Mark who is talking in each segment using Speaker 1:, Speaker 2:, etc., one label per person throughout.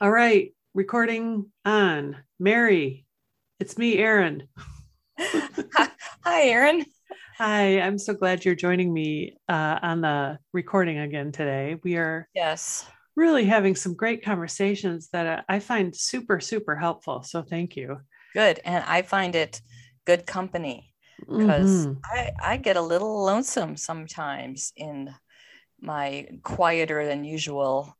Speaker 1: All right, recording on. Mary, it's me, Erin.
Speaker 2: Hi, Erin.
Speaker 1: Hi, I'm so glad you're joining me uh, on the recording again today. We are
Speaker 2: Yes.
Speaker 1: really having some great conversations that uh, I find super, super helpful. So thank you.
Speaker 2: Good. And I find it good company because
Speaker 1: Mhm.
Speaker 2: I, I get a little lonesome sometimes in my quieter than usual,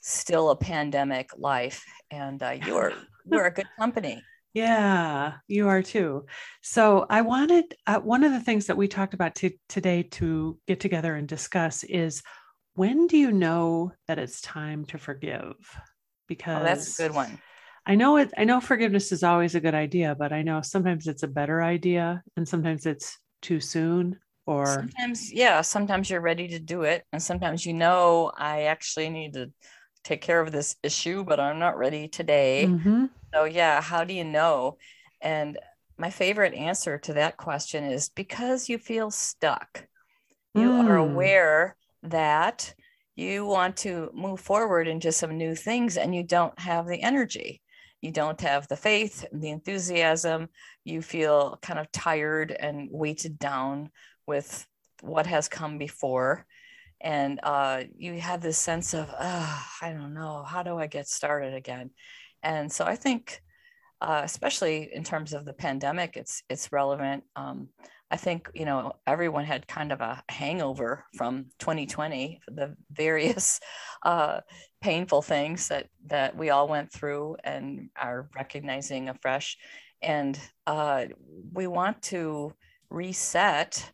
Speaker 2: still a pandemic life. And uh, you are you're a good company.
Speaker 1: Yeah, you are too. So I wanted uh, one of the things that we talked about to, today to get together and discuss is when do you know that it's time to forgive? Because
Speaker 2: Oh, that's a good one.
Speaker 1: I know it. I know forgiveness is always a good idea, but I know sometimes it's a better idea, and sometimes it's too soon. Or
Speaker 2: Sometimes, yeah, sometimes you're ready to do it. And sometimes you know I actually need to take care of this issue, but I'm not ready today.
Speaker 1: Mhm.
Speaker 2: So, yeah, how do you know? And my favorite answer to that question is because you feel stuck. You are
Speaker 1: Mm.
Speaker 2: aware that you want to move forward into some new things and you don't have the energy. You don't have the faith, the enthusiasm. You feel kind of tired and weighted down with what has come before. And uh, you have this sense of, oh, I don't know, how do I get started again? And so I think, uh, especially in terms of the pandemic, it's it's relevant. Um, I think you know everyone had kind of a hangover from 2020, the various uh, painful things that that we all went through and are recognizing afresh, and uh, we want to reset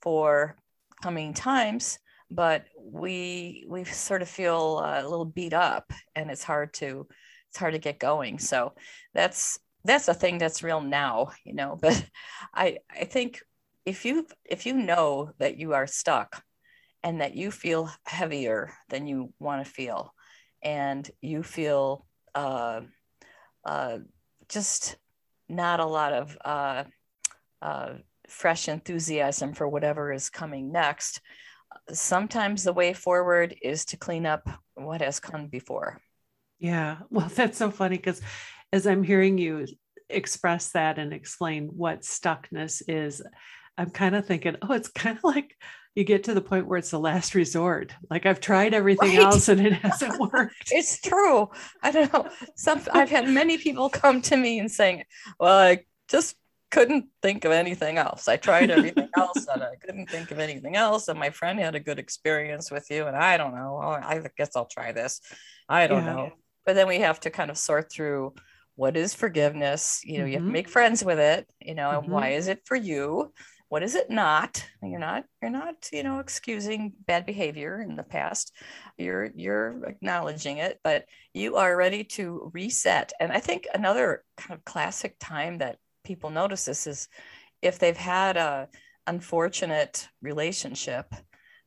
Speaker 2: for coming times but we we sort of feel a little beat up and it's hard to it's hard to get going. So that's that's a thing that's real now you know but i i think if you if you know that you are stuck and that you feel heavier than you want to feel and you feel uh, uh, just not a lot of uh, uh, fresh enthusiasm for whatever is coming next sometimes the way forward is to clean up what has come before.
Speaker 1: Yeah. Well, that's so funny because as I'm hearing you express that and explain what stuckness is, I'm kind of thinking, oh, it's kind of like you get to the point where it's the last resort. Like I've tried everything
Speaker 2: Right.
Speaker 1: else and it hasn't worked.
Speaker 2: It's true. I don't know. Some I've had many people come to me and saying, "Well, I just couldn't think of anything else. I tried everything else and I couldn't think of anything else. And my friend had a good experience with you, and I don't know. I guess I'll try this. I don't
Speaker 1: Yeah.
Speaker 2: know." But then we have to kind of sort through what is forgiveness. You know, you have to make friends with it. You know, and
Speaker 1: Mhm.
Speaker 2: why is it for you? What is it not? You're not. You're not. You know, excusing bad behavior in the past. You're you're acknowledging it, but you are ready to reset. And I think another kind of classic time that people notice this is if they've had a unfortunate relationship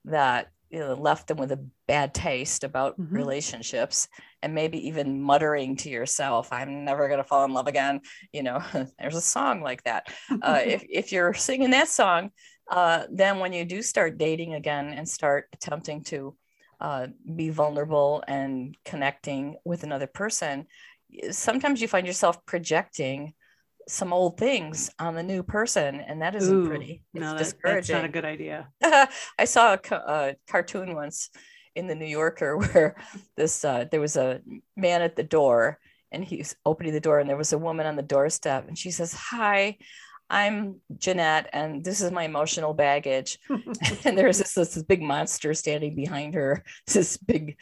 Speaker 2: that you know, left them with a bad taste about
Speaker 1: Mhm.
Speaker 2: relationships and maybe even muttering to yourself i'm never going to fall in love again you know there's a song like that uh, if, if you're singing that song uh, then when you do start dating again and start attempting to uh, be vulnerable and connecting with another person sometimes you find yourself projecting some old things on the new person and that isn't
Speaker 1: Ooh,
Speaker 2: pretty it's
Speaker 1: no, that,
Speaker 2: discouraging
Speaker 1: that's not a good idea.
Speaker 2: I saw a, ca- a cartoon once in the New Yorker where this uh, there was a man at the door and he's opening the door and there was a woman on the doorstep and she says, "Hi, I'm Jeanette and this is my emotional baggage." and there's this, this big monster standing behind her, this big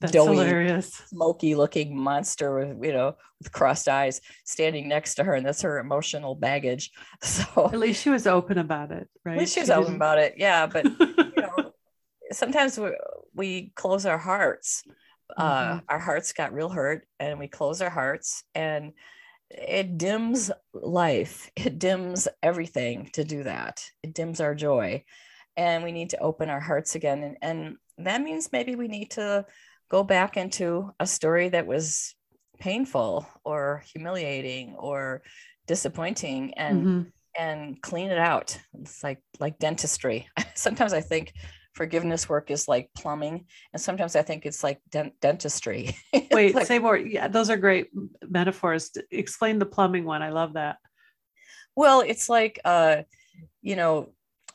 Speaker 2: doughy
Speaker 1: hilarious.
Speaker 2: smoky looking monster with you know with crossed eyes standing next to her and that's her emotional baggage so
Speaker 1: At least she was open about it, right?
Speaker 2: at least
Speaker 1: She
Speaker 2: open
Speaker 1: didn't-
Speaker 2: about it yeah but you know sometimes we, we close our hearts uh
Speaker 1: Mhm.
Speaker 2: our hearts got real hurt and we close our hearts and it dims life. It dims everything to do that. It dims our joy. And we need to open our hearts again. And, and that means maybe we need to go back into a story that was painful or humiliating or disappointing and
Speaker 1: Mhm.
Speaker 2: and clean it out. It's like like dentistry. Sometimes i think forgiveness work is like plumbing, and sometimes I think it's like dent- dentistry.
Speaker 1: Wait,
Speaker 2: like,
Speaker 1: say more. Yeah, those are great metaphors. Explain the plumbing one. I love that.
Speaker 2: Well, it's like uh, you know,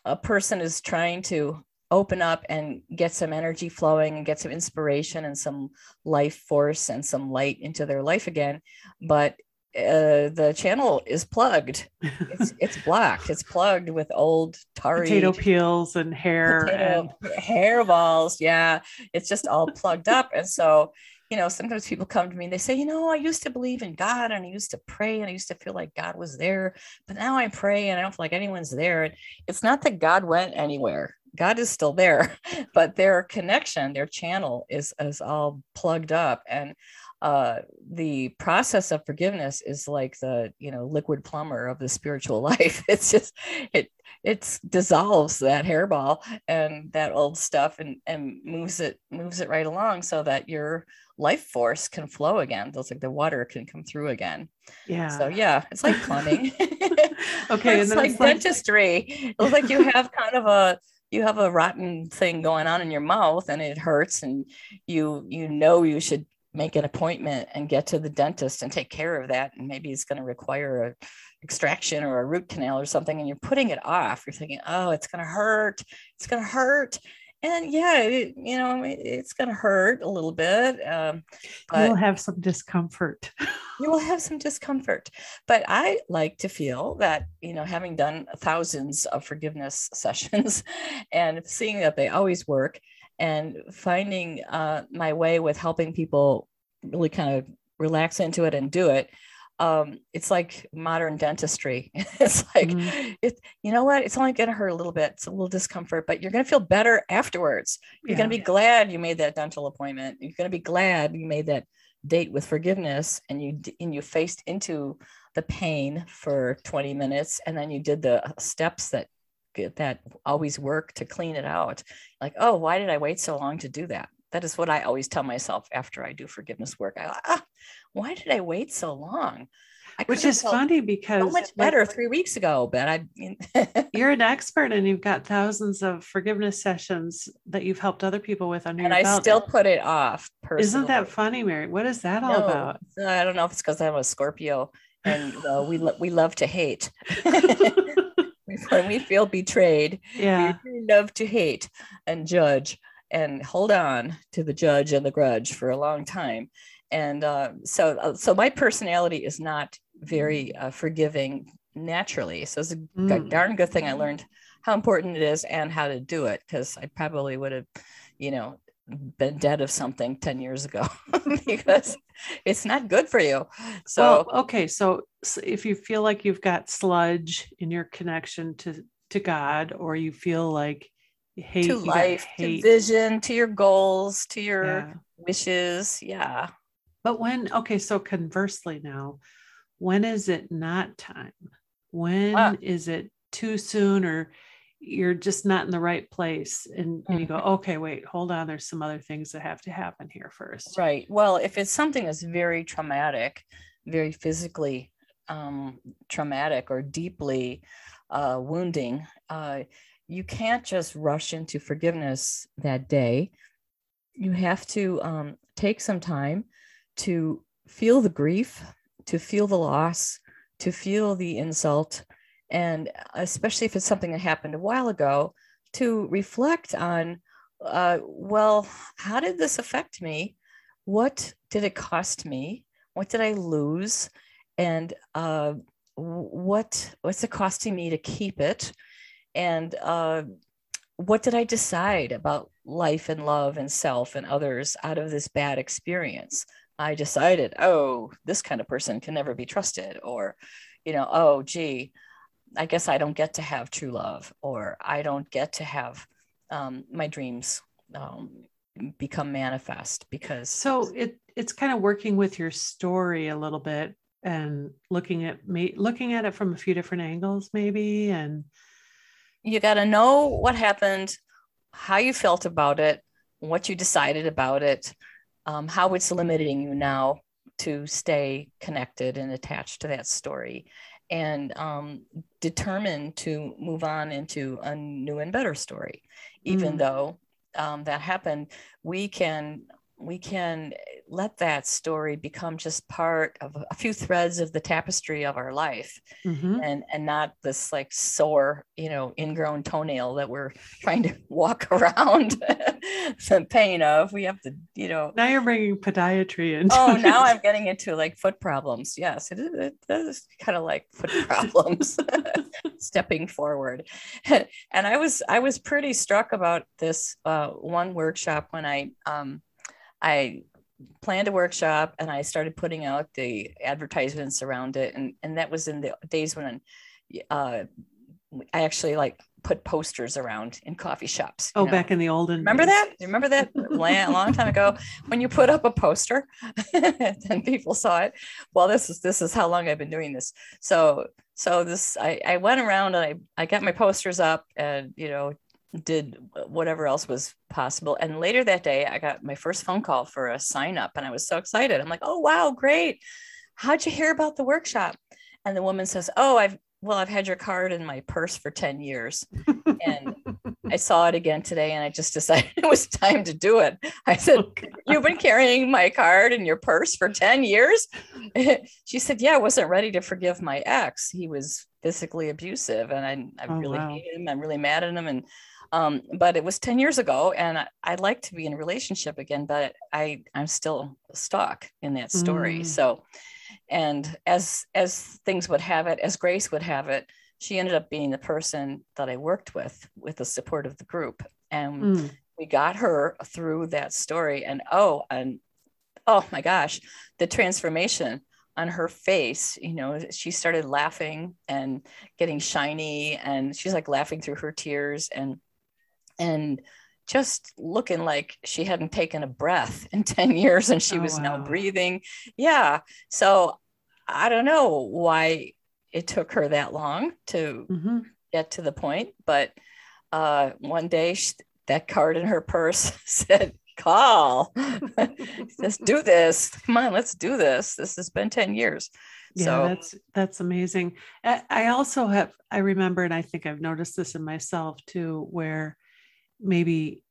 Speaker 2: a person is trying to open up and get some energy flowing and get some inspiration and some life force and some light into their life again but uh, the channel is plugged. It's it's blocked. It's plugged with old tarry
Speaker 1: potato peels and hair
Speaker 2: potato,
Speaker 1: and
Speaker 2: hair balls. Yeah, it's just all plugged up. And so, you know, sometimes people come to me and they say, you know, I used to believe in God and I used to pray and I used to feel like God was there, but now I pray and I don't feel like anyone's there. It's not that God went anywhere. God is still there, but their connection, their channel is is all plugged up and uh, the process of forgiveness is like the you know Liquid-Plumr of the spiritual life. It's just it it dissolves that hairball and that old stuff and and moves it moves it right along so that your life force can flow again. Those like the water can come through again.
Speaker 1: Yeah
Speaker 2: so yeah. it's like plumbing.
Speaker 1: Okay
Speaker 2: it's like
Speaker 1: it's like
Speaker 2: dentistry. It's like you have kind of a you have a rotten thing going on in your mouth and it hurts and you you know you should make an appointment and get to the dentist and take care of that and maybe it's going to require a extraction or a root canal or something and you're putting it off you're thinking oh it's going to hurt it's going to hurt. And yeah it, you know it's going to hurt a little bit um,
Speaker 1: you'll have some discomfort.
Speaker 2: You will have some discomfort. But i like to feel that you know having done thousands of forgiveness sessions and seeing that they always work and finding uh, my way with helping people really kind of relax into it and do it um, it's like modern dentistry. It's like
Speaker 1: Mhm.
Speaker 2: it you know what? It's only going to hurt a little bit. It's a little discomfort but you're going to feel better afterwards. You're going to be glad you made that dental appointment. You're going to be glad you made that date with forgiveness and you and you faced into the pain for 20 minutes and then you did the steps that that always work to clean it out. Like oh why did i wait so long to do that? That is what i always tell myself after i do forgiveness work. I ah, why did i wait so long? I
Speaker 1: which is funny because
Speaker 2: so much
Speaker 1: like,
Speaker 2: better three weeks ago but i
Speaker 1: you're an expert and you've got thousands of forgiveness sessions that you've helped other people with under
Speaker 2: and
Speaker 1: your
Speaker 2: i
Speaker 1: belt.
Speaker 2: still put it off personally.
Speaker 1: isn't that funny mary? What is that all
Speaker 2: No,
Speaker 1: about?
Speaker 2: I don't know if it's because i'm a scorpio and uh, we, lo- we love to hate when we feel betrayed
Speaker 1: yeah.
Speaker 2: we love to hate and judge and hold on to the judge and the grudge for a long time. And uh, so uh, so my personality is not very uh, forgiving naturally. So it's a
Speaker 1: Mm.
Speaker 2: darn good thing i learned how important it is and how to do it because i probably would have you know been dead of something 10 years ago because it's not good for you so
Speaker 1: well, okay. So, s if you feel like you've got sludge in your connection to to God, or you feel like you hate
Speaker 2: to life to
Speaker 1: hate,
Speaker 2: vision to your goals to your
Speaker 1: yeah.
Speaker 2: wishes yeah
Speaker 1: But when okay, so conversely now, when is it not time? When is
Speaker 2: Ah.
Speaker 1: it too soon, or you're just not in the right place, and, and you go,
Speaker 2: Mm-hmm.
Speaker 1: okay, wait, hold on. There's some other things that have to happen here first.
Speaker 2: Right. Well, if it's something that's very traumatic, very physically um, traumatic or deeply uh, wounding, uh, you can't just rush into forgiveness that day. You have to um, take some time to feel the grief, to feel the loss, to feel the insult, and especially if it's something that happened a while ago, to reflect on uh, well, how did this affect me? What did it cost me? What did I lose? And uh, what what's it costing me to keep it? And uh, what did I decide about life and love and self and others out of this bad experience? I decided, oh, this kind of person can never be trusted, or, you know, oh, gee, I guess I don't get to have true love, or I don't get to have um, my dreams um, become manifest because
Speaker 1: So it it's kind of working with your story a little bit and looking at me looking at it from a few different angles, maybe, and
Speaker 2: you got to know what happened, how you felt about it, what you decided about it, um, how it's limiting you now to stay connected and attached to that story. And um, determined to move on into a new and better story. Even mm. though um, that happened, we can we can let that story become just part of a few threads of the tapestry of our life mm-hmm. and and not this like sore you know ingrown toenail that we're trying to walk around the pain of. We have to you know
Speaker 1: now you're bringing podiatry in
Speaker 2: oh now i'm getting into like foot problems. Yes it is, it is kind of like foot problems stepping forward. And i was i was pretty struck about this uh, one workshop when i um I planned a workshop and I started putting out the advertisements around it. And, and that was in the days when uh, I actually like put posters around in coffee shops.
Speaker 1: Oh, know? back in the olden.
Speaker 2: Remember
Speaker 1: days.
Speaker 2: that? Remember that a long time ago when you put up a poster and people saw it. Well, this is this is how long I've been doing this. So so this I, I went around and I, I got my posters up and you know did whatever else was possible. And later that day, I got my first phone call for a sign up, and I was so excited. I'm like, "Oh wow, great! How'd you hear about the workshop?" And the woman says, "Oh, I've well, I've had your card in my purse for 10 years. And I saw it again today and I just decided it was time to do it. I said, You've been carrying my card in your purse for 10 years? she said, Yeah, I wasn't ready to forgive my ex. He was physically abusive and I, I oh, really wow. hated him. I'm really mad at him. And um, but it was 10 years ago and I, would like to be in a relationship again, but I, I'm still stuck in that story. Mm. So, and as, as things would have it, as Grace would have it, she ended up being the person that I worked with, with the support of the group. And mm. we got her through that story and, oh, and oh my gosh, the transformation on her face you know she started laughing and getting shiny and she's like laughing through her tears and and just looking like she hadn't taken a breath in 10 years and she oh, was wow. now breathing. Yeah. So I don't know why it took her that long to mm-hmm. get to the point, but uh, one day she, that card in her purse said, call let's do this come on let's do this this has been 10 years
Speaker 1: yeah so. that's that's amazing i also have i remember and i think i've noticed this in myself too where maybe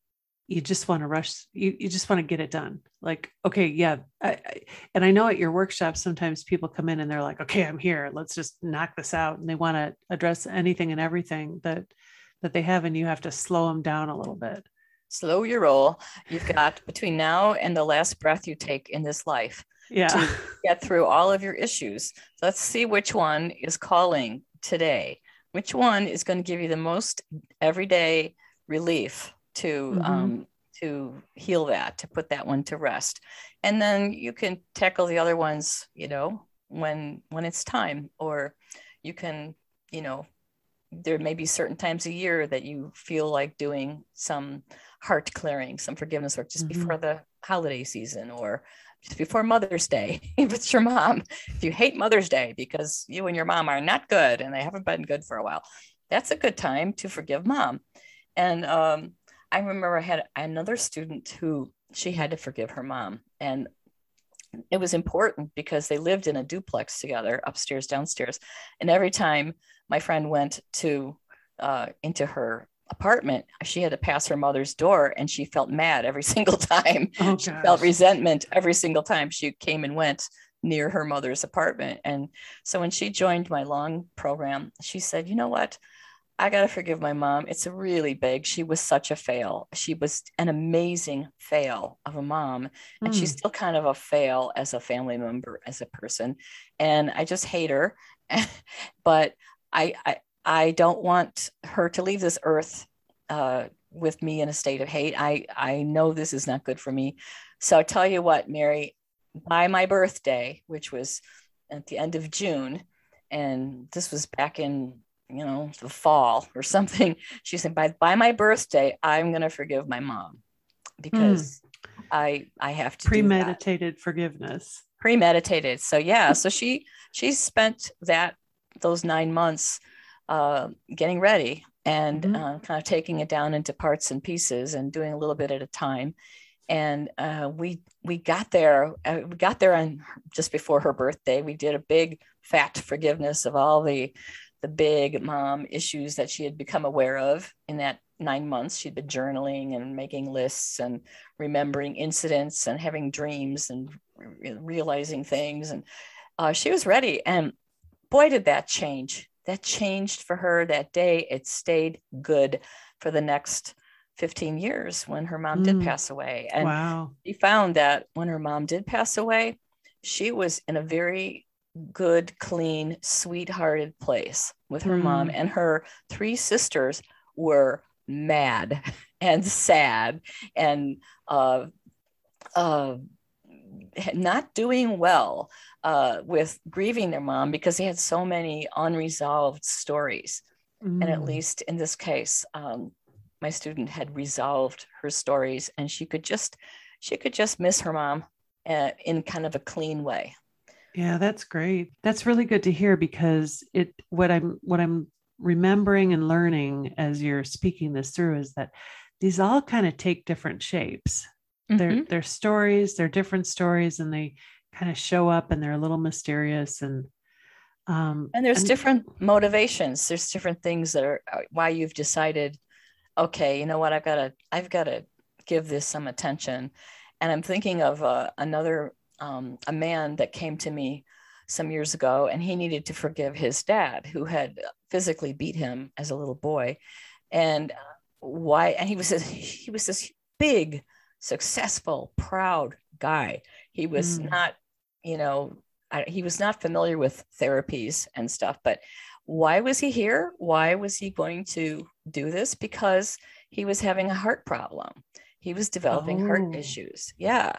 Speaker 1: you just want to rush you, you just want to get it done. Like okay yeah I, I, and i know at your workshop sometimes people come in and they're like okay i'm here let's just knock this out and they want to address anything and everything that that they have and you have to slow them down a little bit.
Speaker 2: Slow your roll. You've got between now and the last breath you take in this life
Speaker 1: yeah. to
Speaker 2: get through all of your issues. Let's see which one is calling today. Which one is going to give you the most everyday relief to mm-hmm. um, to heal that, to put that one to rest, and then you can tackle the other ones, you know, when when it's time, or you can, you know, there may be certain times a year that you feel like doing some heart clearing, some forgiveness work just mm-hmm. before the holiday season, or just before Mother's Day, if it's your mom, if you hate Mother's Day because you and your mom are not good and they haven't been good for a while, that's a good time to forgive mom. And um, I remember I had another student who she had to forgive her mom. And it was important because they lived in a duplex together, upstairs, downstairs. And every time my friend went to uh, into her apartment, she had to pass her mother's door, and she felt mad every single time. Oh, she felt resentment every single time she came and went near her mother's apartment. And so when she joined my long program, she said, "You know what? I got to forgive my mom. It's really big. She was such a fail. She was an amazing fail of a mom. And mm. she's hmm. still kind of a fail as a family member, as a person. And I just hate her. but I, I, I don't want her to leave this earth uh, with me in a state of hate. I, I know this is not good for me. So I tell you what, Mary, by my birthday, which was at the end of June, and this was back in you know, the fall or something. She said, by, by my birthday, I'm going to forgive my mom because mm. I, I have to
Speaker 1: premeditated forgiveness.
Speaker 2: Premeditated. So yeah, so she, she spent that, those nine months uh, getting ready and mm-hmm. uh, kind of taking it down into parts and pieces and doing a little bit at a time. and uh, we we got there uh, we got there on just before her birthday we did a big fat forgiveness of all the the big mom issues that she had become aware of in that nine months she'd been journaling and making lists and remembering incidents and having dreams and re- realizing things and uh, she was ready and boy did that change that changed for her that day it stayed good for the next 15 years when her mom mm. did pass away. And wow. she found that when her mom did pass away, she was in a very good, clean, sweethearted place with her mm. mom, and her three sisters were mad and sad and uh, uh, not doing well uh, with grieving their mom because they had so many unresolved stories. Mm. And at mm. least in this case, um, my student had resolved her stories and she could just she could just miss her mom uh, in kind of a clean way
Speaker 1: yeah that's great that's really good to hear because it what i'm what i'm remembering and learning as you're speaking this through is that these all kind of take different shapes mm-hmm. they're they're stories they're different stories and they kind of show up and they're a little mysterious and
Speaker 2: um, and there's and, different motivations there's different things that are uh, why you've decided okay, you know what, I've got to, I've got to give this some attention. And I'm thinking of uh, another, um, a man that came to me some years ago, and he needed to forgive his dad, who had physically beat him as a little boy. And why? And he was a, he was this big, successful, proud guy. He was mm. not, you know, I, he was not familiar with therapies and stuff, but why was he here? Why was he going to do this? Because he was having a heart problem. He was developing oh. heart issues. Yeah.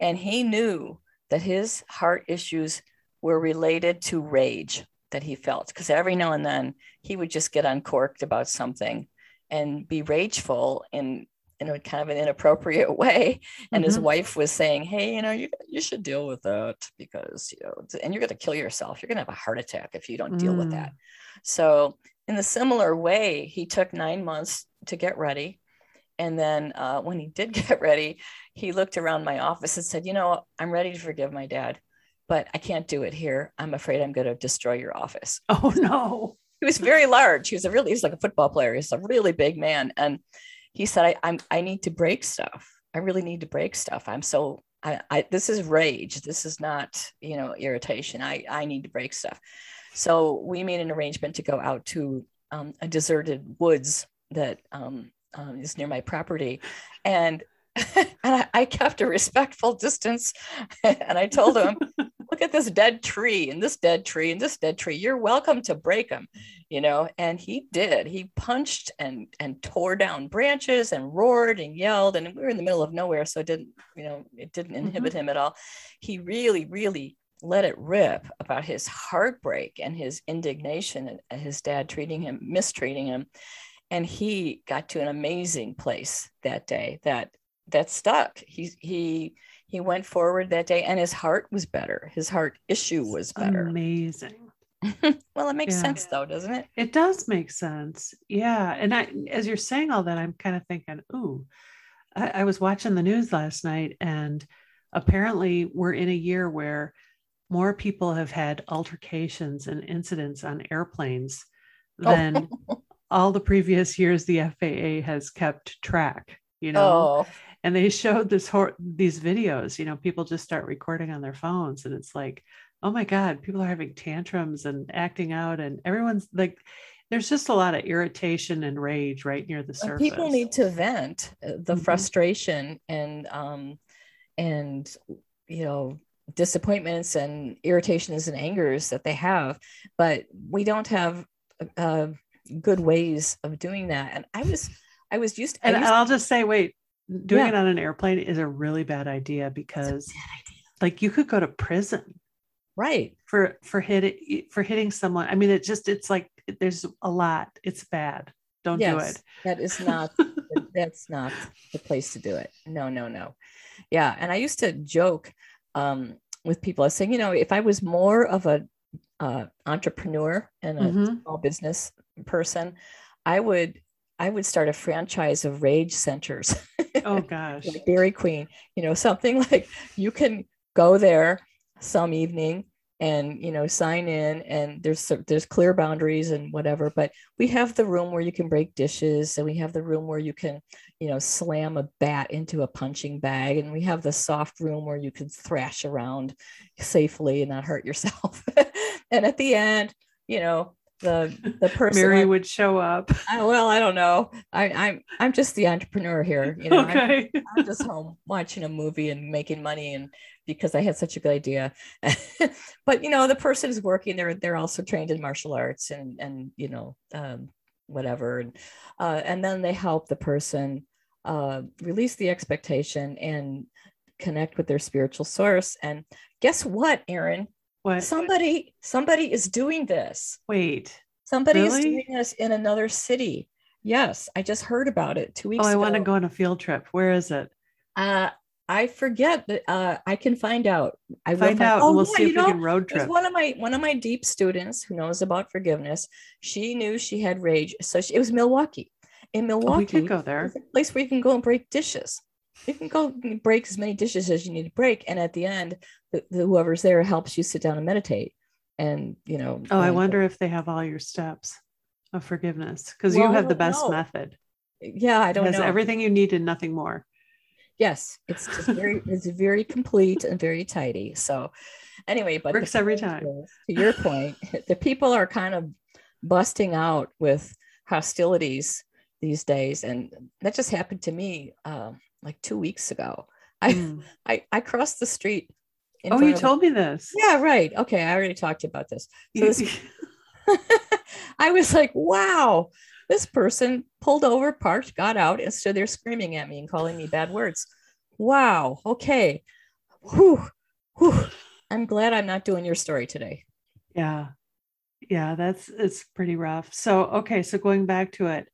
Speaker 2: And he knew that his heart issues were related to rage that he felt. Because every now and then he would just get uncorked about something and be rageful in in a kind of an inappropriate way. And mm-hmm. his wife was saying, Hey, you know, you, you should deal with that because, you know, and you're going to kill yourself. You're going to have a heart attack if you don't deal mm. with that. Mm. So, in a similar way, he took nine months to get ready. And then uh, when he did get ready, he looked around my office and said, You know, I'm ready to forgive my dad, but I can't do it here. I'm afraid I'm going to destroy your office.
Speaker 1: Oh, no.
Speaker 2: He was very large. He was a really, he's like a football player. He's a really big man. And he said, I, I'm, I need to break stuff. I really need to break stuff. I'm so, I, I, this is rage. This is not, you know, irritation. I, I need to break stuff. So we made an arrangement to go out to um, a deserted woods that um, um, is near my property. And and I, I, kept a respectful distance. and I told him, look at this dead tree and this dead tree and this dead tree. You're welcome to break them, you know. And he did. He punched and and tore down branches and roared and yelled. And we were in the middle of nowhere, so it didn't, you know, it didn't mm-hmm. inhibit mm-hmm. him at all. He really, really let it rip about his heartbreak and his indignation at his dad treating him, mistreating him. And he got to an amazing place that day that that stuck. He he he went forward that day and his heart was better. His heart issue was better.
Speaker 1: Amazing.
Speaker 2: well, it makes yeah. sense though, doesn't it?
Speaker 1: It does make sense. Yeah. And I as you're saying all that, I'm kind of thinking, ooh, I, I was watching the news last night and apparently we're in a year where more people have had altercations and incidents on airplanes oh. than oh. all the previous years the FAA has kept track, you know. Oh and they showed this hor- these videos you know people just start recording on their phones and it's like oh my god people are having tantrums and acting out and everyone's like there's just a lot of irritation and rage right near the surface
Speaker 2: people need to vent uh, the mm-hmm. frustration and um and you know disappointments and irritations and angers that they have but we don't have uh, good ways of doing that and i was i was used to.
Speaker 1: and used i'll just say wait doing yeah. it on an airplane is a really bad idea because bad idea. like you could go to prison
Speaker 2: right
Speaker 1: for for hitting for hitting someone i mean it just it's like there's a lot it's bad don't yes, do it
Speaker 2: that is not that's not the place to do it no no no yeah and i used to joke um, with people i was saying you know if i was more of a uh, entrepreneur and a mm-hmm. small business person i would I would start a franchise of rage centers.
Speaker 1: Oh gosh.
Speaker 2: like Dairy Queen, you know, something like you can go there some evening and you know sign in and there's there's clear boundaries and whatever but we have the room where you can break dishes and we have the room where you can you know slam a bat into a punching bag and we have the soft room where you can thrash around safely and not hurt yourself and at the end you know the the person
Speaker 1: Mary would show up.
Speaker 2: I, well, I don't know. I, I'm I'm just the entrepreneur here. You know,
Speaker 1: okay.
Speaker 2: I'm, I'm, just home watching a movie and making money, and because I had such a good idea. but you know, the person is working. They're they're also trained in martial arts and and you know um, whatever, and uh, and then they help the person uh, release the expectation and connect with their spiritual source. And guess what, Erin?
Speaker 1: What?
Speaker 2: Somebody, somebody is doing this.
Speaker 1: Wait.
Speaker 2: Somebody really? is doing this in another city. Yes, I just heard about it two weeks.
Speaker 1: Oh, I
Speaker 2: ago.
Speaker 1: want to go on a field trip. Where is it?
Speaker 2: Uh, I forget that. Uh, I can find out. I
Speaker 1: find, find out. Oh, we'll yeah, see if we know, can road trip.
Speaker 2: One of my one of my deep students who knows about forgiveness. She knew she had rage, so she, it was Milwaukee. In Milwaukee, oh, we
Speaker 1: could go there.
Speaker 2: A place where you can go and break dishes you can go break as many dishes as you need to break and at the end the, the, whoever's there helps you sit down and meditate and you know
Speaker 1: oh i wonder if they have all your steps of forgiveness because well, you have the best know. method.
Speaker 2: Yeah i don't
Speaker 1: it has
Speaker 2: know.
Speaker 1: everything you need and nothing more.
Speaker 2: Yes it's just very it's very complete and very tidy. So anyway but
Speaker 1: works every time.
Speaker 2: to your point the people are kind of busting out with hostilities these days and that just happened to me uh, like two weeks ago. I mm. I, I crossed the street.
Speaker 1: Oh, you told me this.
Speaker 2: Yeah, right. Okay, I already talked to you about this. So this I was like, wow, this person pulled over, parked, got out, and stood there screaming at me and calling me bad words. Wow. Okay. Whew. Whew. I'm glad I'm not doing your story today.
Speaker 1: Yeah. Yeah, that's it's pretty rough. So okay, so going back to it,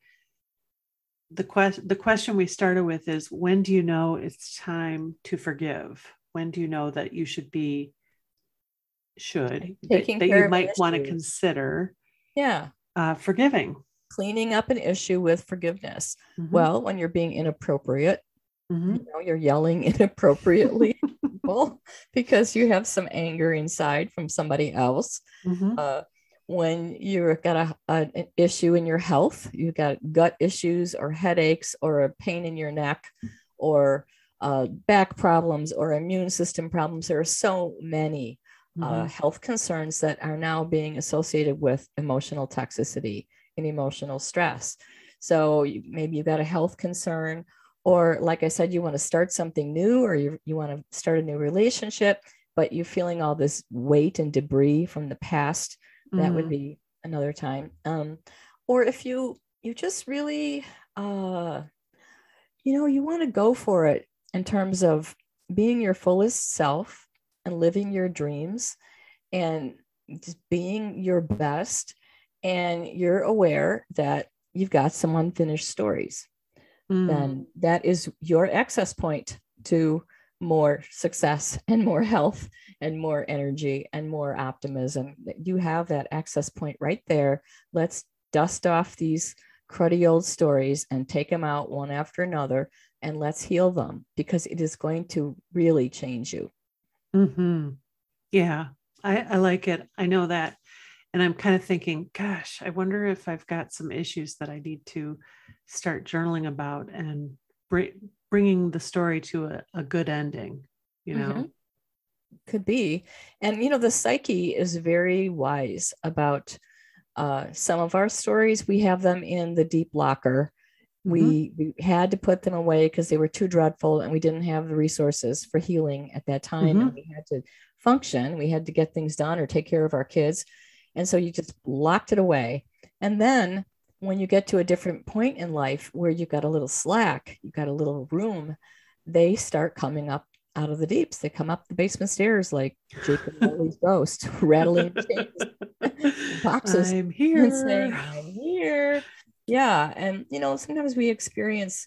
Speaker 1: the question the question we started with is when do you know it's time to forgive when do you know that you should be should Taking that, that you might want to consider
Speaker 2: yeah
Speaker 1: uh, forgiving
Speaker 2: cleaning up an issue with forgiveness mm-hmm. well when you're being inappropriate mm-hmm. you know you're yelling inappropriately because you have some anger inside from somebody else mm-hmm. uh, when you've got a, a, an issue in your health, you've got gut issues or headaches or a pain in your neck or uh, back problems or immune system problems. There are so many uh, mm-hmm. uh, health concerns that are now being associated with emotional toxicity and emotional stress. So you, maybe you've got a health concern, or like I said, you want to start something new, or you, you want to start a new relationship, but you're feeling all this weight and debris from the past that would mm. be another time um, or if you you just really uh, you know you want to go for it in terms of being your fullest self and living your dreams and just being your best and you're aware that you've got some unfinished stories mm. then that is your access point to more success and more health and more energy and more optimism. You have that access point right there. Let's dust off these cruddy old stories and take them out one after another and let's heal them because it is going to really change you.
Speaker 1: Mm-hmm. Yeah, I, I like it. I know that. And I'm kind of thinking, gosh, I wonder if I've got some issues that I need to start journaling about and bring, bringing the story to a, a good ending, you know? Mm-hmm.
Speaker 2: Could be. And you know the psyche is very wise about uh, some of our stories. We have them in the deep locker. We, mm-hmm. we had to put them away because they were too dreadful and we didn't have the resources for healing at that time mm-hmm. and we had to function. We had to get things done or take care of our kids. And so you just locked it away. And then when you get to a different point in life where you've got a little slack you've got a little room they start coming up out of the deeps. They come up the basement stairs like Jacob Marley's ghost, rattling boxes.
Speaker 1: I'm here.
Speaker 2: And saying, I'm here. Yeah. And, you know, sometimes we experience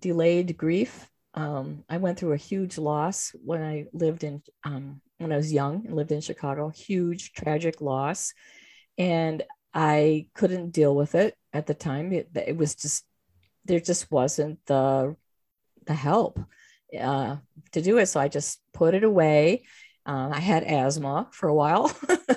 Speaker 2: delayed grief. Um, I went through a huge loss when I lived in, um, when I was young and lived in Chicago, huge tragic loss. And I couldn't deal with it at the time. It, it was just there just wasn't the the help uh, to do it. So I just put it away. Uh, I had asthma for a while,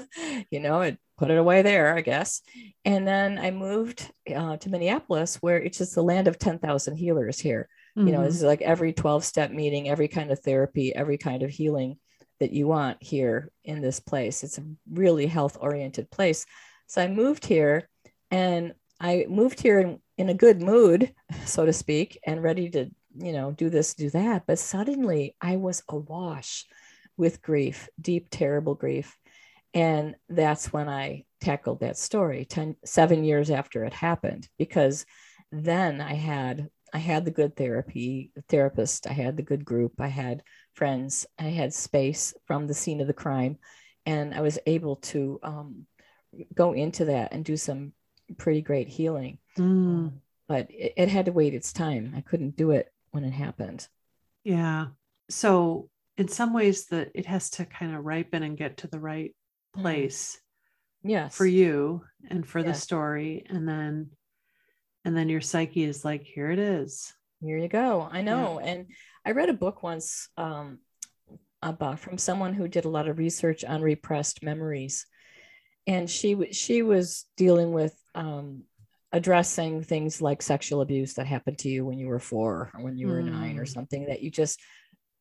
Speaker 2: you know, it put it away there, I guess. And then I moved uh, to Minneapolis, where it's just the land of 10,000 healers here. Mm-hmm. You know, this mm-hmm. is like every 12 step meeting, every kind of therapy, every kind of healing that you want here in this place. It's a really health oriented place. So I moved here and I moved here in, in a good mood, so to speak, and ready to, you know, do this, do that. But suddenly I was awash with grief, deep, terrible grief. And that's when I tackled that story 10, seven years after it happened, because then I had I had the good therapy therapist, I had the good group, I had friends, I had space from the scene of the crime, and I was able to um, go into that and do some pretty great healing. Mm. But it, it had to wait its time. I couldn't do it when it happened.
Speaker 1: Yeah. So in some ways that it has to kind of ripen and get to the right mm. place.
Speaker 2: Yes.
Speaker 1: For you and for yes. the story. And then and then your psyche is like, here it is.
Speaker 2: Here you go. I know. Yeah. And I read a book once um, about from someone who did a lot of research on repressed memories and she she was dealing with um, addressing things like sexual abuse that happened to you when you were four or when you were mm. nine or mm. something that you just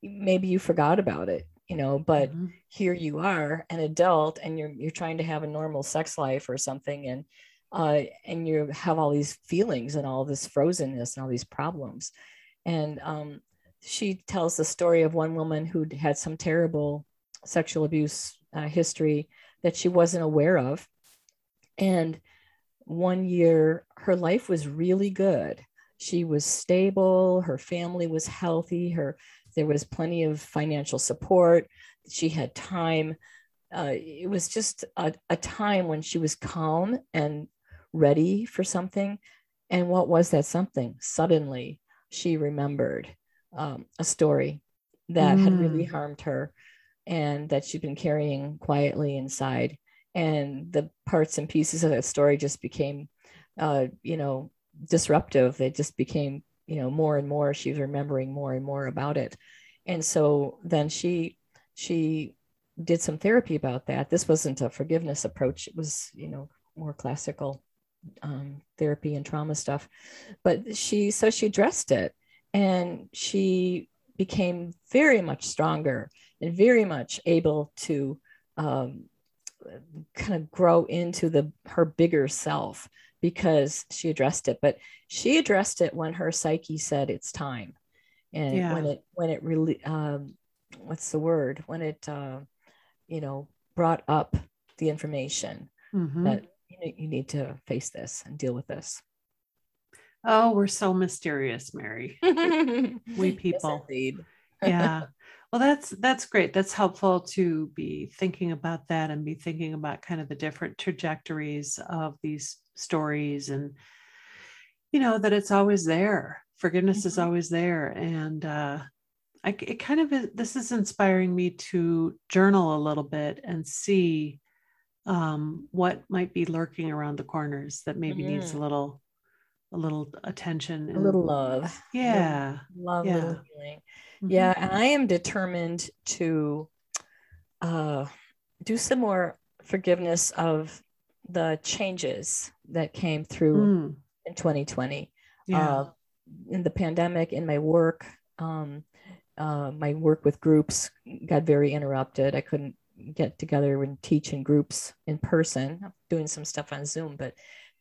Speaker 2: maybe you forgot about it you know but mm-hmm. here you are an adult and you're you're trying to have a normal sex life or something and uh, and you have all these feelings and all this frozenness and all these problems and um, she tells the story of one woman who had some terrible sexual abuse uh, history that she wasn't aware of. And one year, her life was really good. She was stable, her family was healthy, her there was plenty of financial support. She had time. Uh, it was just a, a time when she was calm and ready for something. And what was that something? Suddenly, she remembered um, a story that mm. had really mm. harmed her and that she'd been carrying quietly inside. And the parts and pieces of that story just became, uh, you know, disruptive. It just became, you know, more and more. She was remembering more and more about it. And so then she, she did some therapy about that. This wasn't a forgiveness approach. It was, you know, more classical um, therapy and trauma stuff. But she, so she addressed it and she became very much stronger and very much able to um, kind of grow into the her bigger self because she addressed it. But she addressed it when her psyche said it's time. And yeah. when it when it really um, what's the word? When it uh, you know brought up the information mm-hmm. that you, know, you need to face this and deal with this.
Speaker 1: Oh we're so mysterious mary. We people. yes, yeah well that's that's great that's helpful to be thinking about that and be thinking about kind of the different trajectories of these stories and you know that it's always there forgiveness mm-hmm. is always there and uh I, it kind of is, this is inspiring me to journal a little bit and see um, what might be lurking around the corners that maybe mm-hmm. needs a little a little attention
Speaker 2: and, a little love
Speaker 1: yeah
Speaker 2: love, love yeah. Mm-hmm. Yeah, and I am determined to uh, do some more forgiveness of the changes that came through mm. in 2020. Yeah. Uh, in the pandemic, in my work, um, uh, my work with groups got very interrupted. I couldn't get together and teach in groups in person. I'm doing some stuff on Zoom, but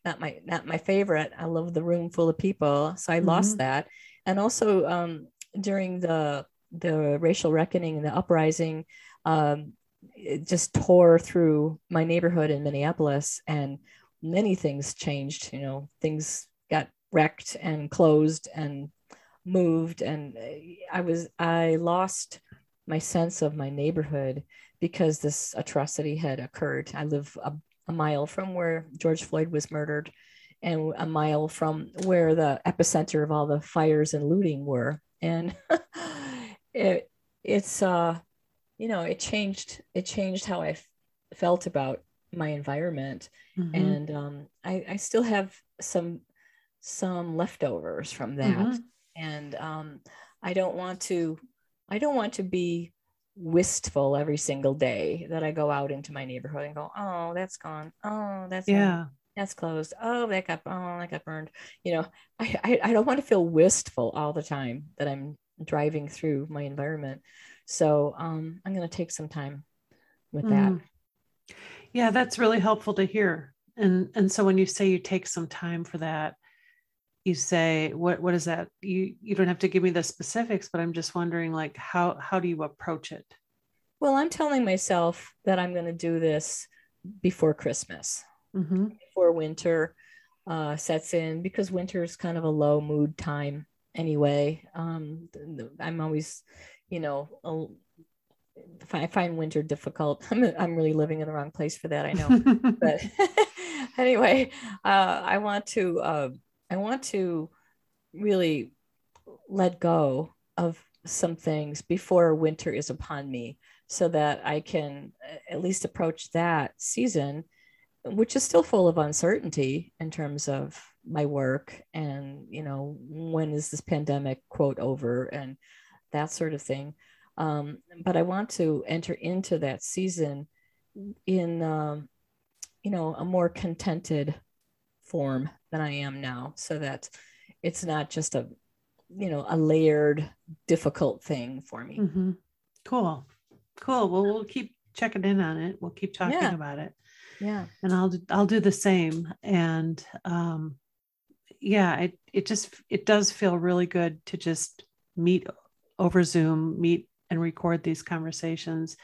Speaker 2: not my not my favorite. I love the room full of people, so I mm-hmm. lost that. And also, um, during the the racial reckoning and the uprising um, it just tore through my neighborhood in Minneapolis and many things changed you know things got wrecked and closed and moved and I was I lost my sense of my neighborhood because this atrocity had occurred. I live a, a mile from where George Floyd was murdered and a mile from where the epicenter of all the fires and looting were and it it's uh you know it changed it changed how I f- felt about my environment mm-hmm. and um I, I still have some some leftovers from that. Mm-hmm. And um, I don't want to, I don't want to be wistful every single day that I go out into my neighborhood and go, oh, that's gone. Oh, that's
Speaker 1: yeah.
Speaker 2: That's closed. Oh, that got oh, that got burned. You know, I, I, I don't want to feel wistful all the time that I'm driving through my environment. So um, I'm going to take some time with mm. that.
Speaker 1: Yeah, that's really helpful to hear. And and so when you say you take some time for that, you say what what is that? You you don't have to give me the specifics, but I'm just wondering like how how do you approach it?
Speaker 2: Well, I'm telling myself that I'm going to do this before Christmas, mm-hmm. before winter uh, sets in, because winter is kind of a low mood time anyway. Um, I'm always, you know, a, I find winter difficult. I'm, I'm really living in the wrong place for that. I know, but anyway, uh, I want to, uh, I want to really let go of some things before winter is upon me so that I can uh, at least approach that season, which is still full of uncertainty in terms of my work and you know when is this pandemic quote over and that sort of thing. Um, but i want to enter into that season in um, you know a more contented form than i am now so that it's not just a you know a layered difficult thing for me.
Speaker 1: Mm-hmm. cool. Cool. Well we'll keep checking in on it. We'll keep talking yeah. about it
Speaker 2: yeah
Speaker 1: and i'll i'll do the same and um yeah, it it just it does feel really good to just meet over Zoom, meet and record these conversations,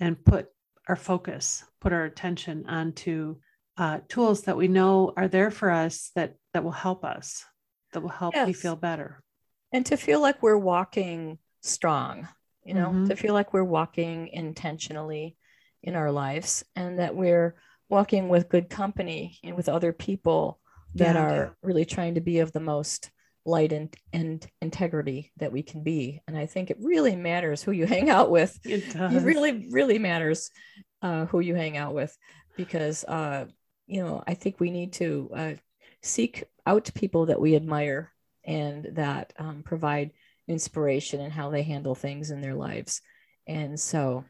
Speaker 1: and put our focus, put our attention onto uh, tools that we know are there for us that that will help us, that will help yes. me feel better,
Speaker 2: and to feel like we're walking strong. You know, mm-hmm. to feel like we're walking intentionally in our lives, and that we're walking with good company and with other people that yeah. are really trying to be of the most light and, and integrity that we can be. And I think it really matters who you hang out with. It, does. it really, really matters uh, who you hang out with because, uh, you know, I think we need to uh, seek out people that we admire and that um, provide inspiration in how they handle things in their lives. And so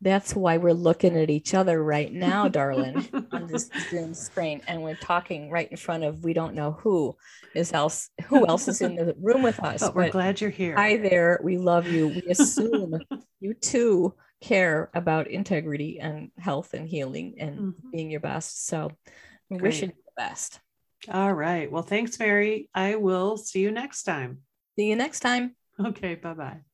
Speaker 2: that's why we're looking at each other right now, darling, on this Zoom screen, and we're talking right in front of we don't know who is else who else is in the room with us.
Speaker 1: But we're but glad you're here.
Speaker 2: Hi there, we love you. We assume you too care about integrity and health and healing and mm-hmm. being your best. So, Great. wishing you the best.
Speaker 1: All right. Well, thanks, Mary. I will see you next time.
Speaker 2: See you next time.
Speaker 1: Okay. Bye bye.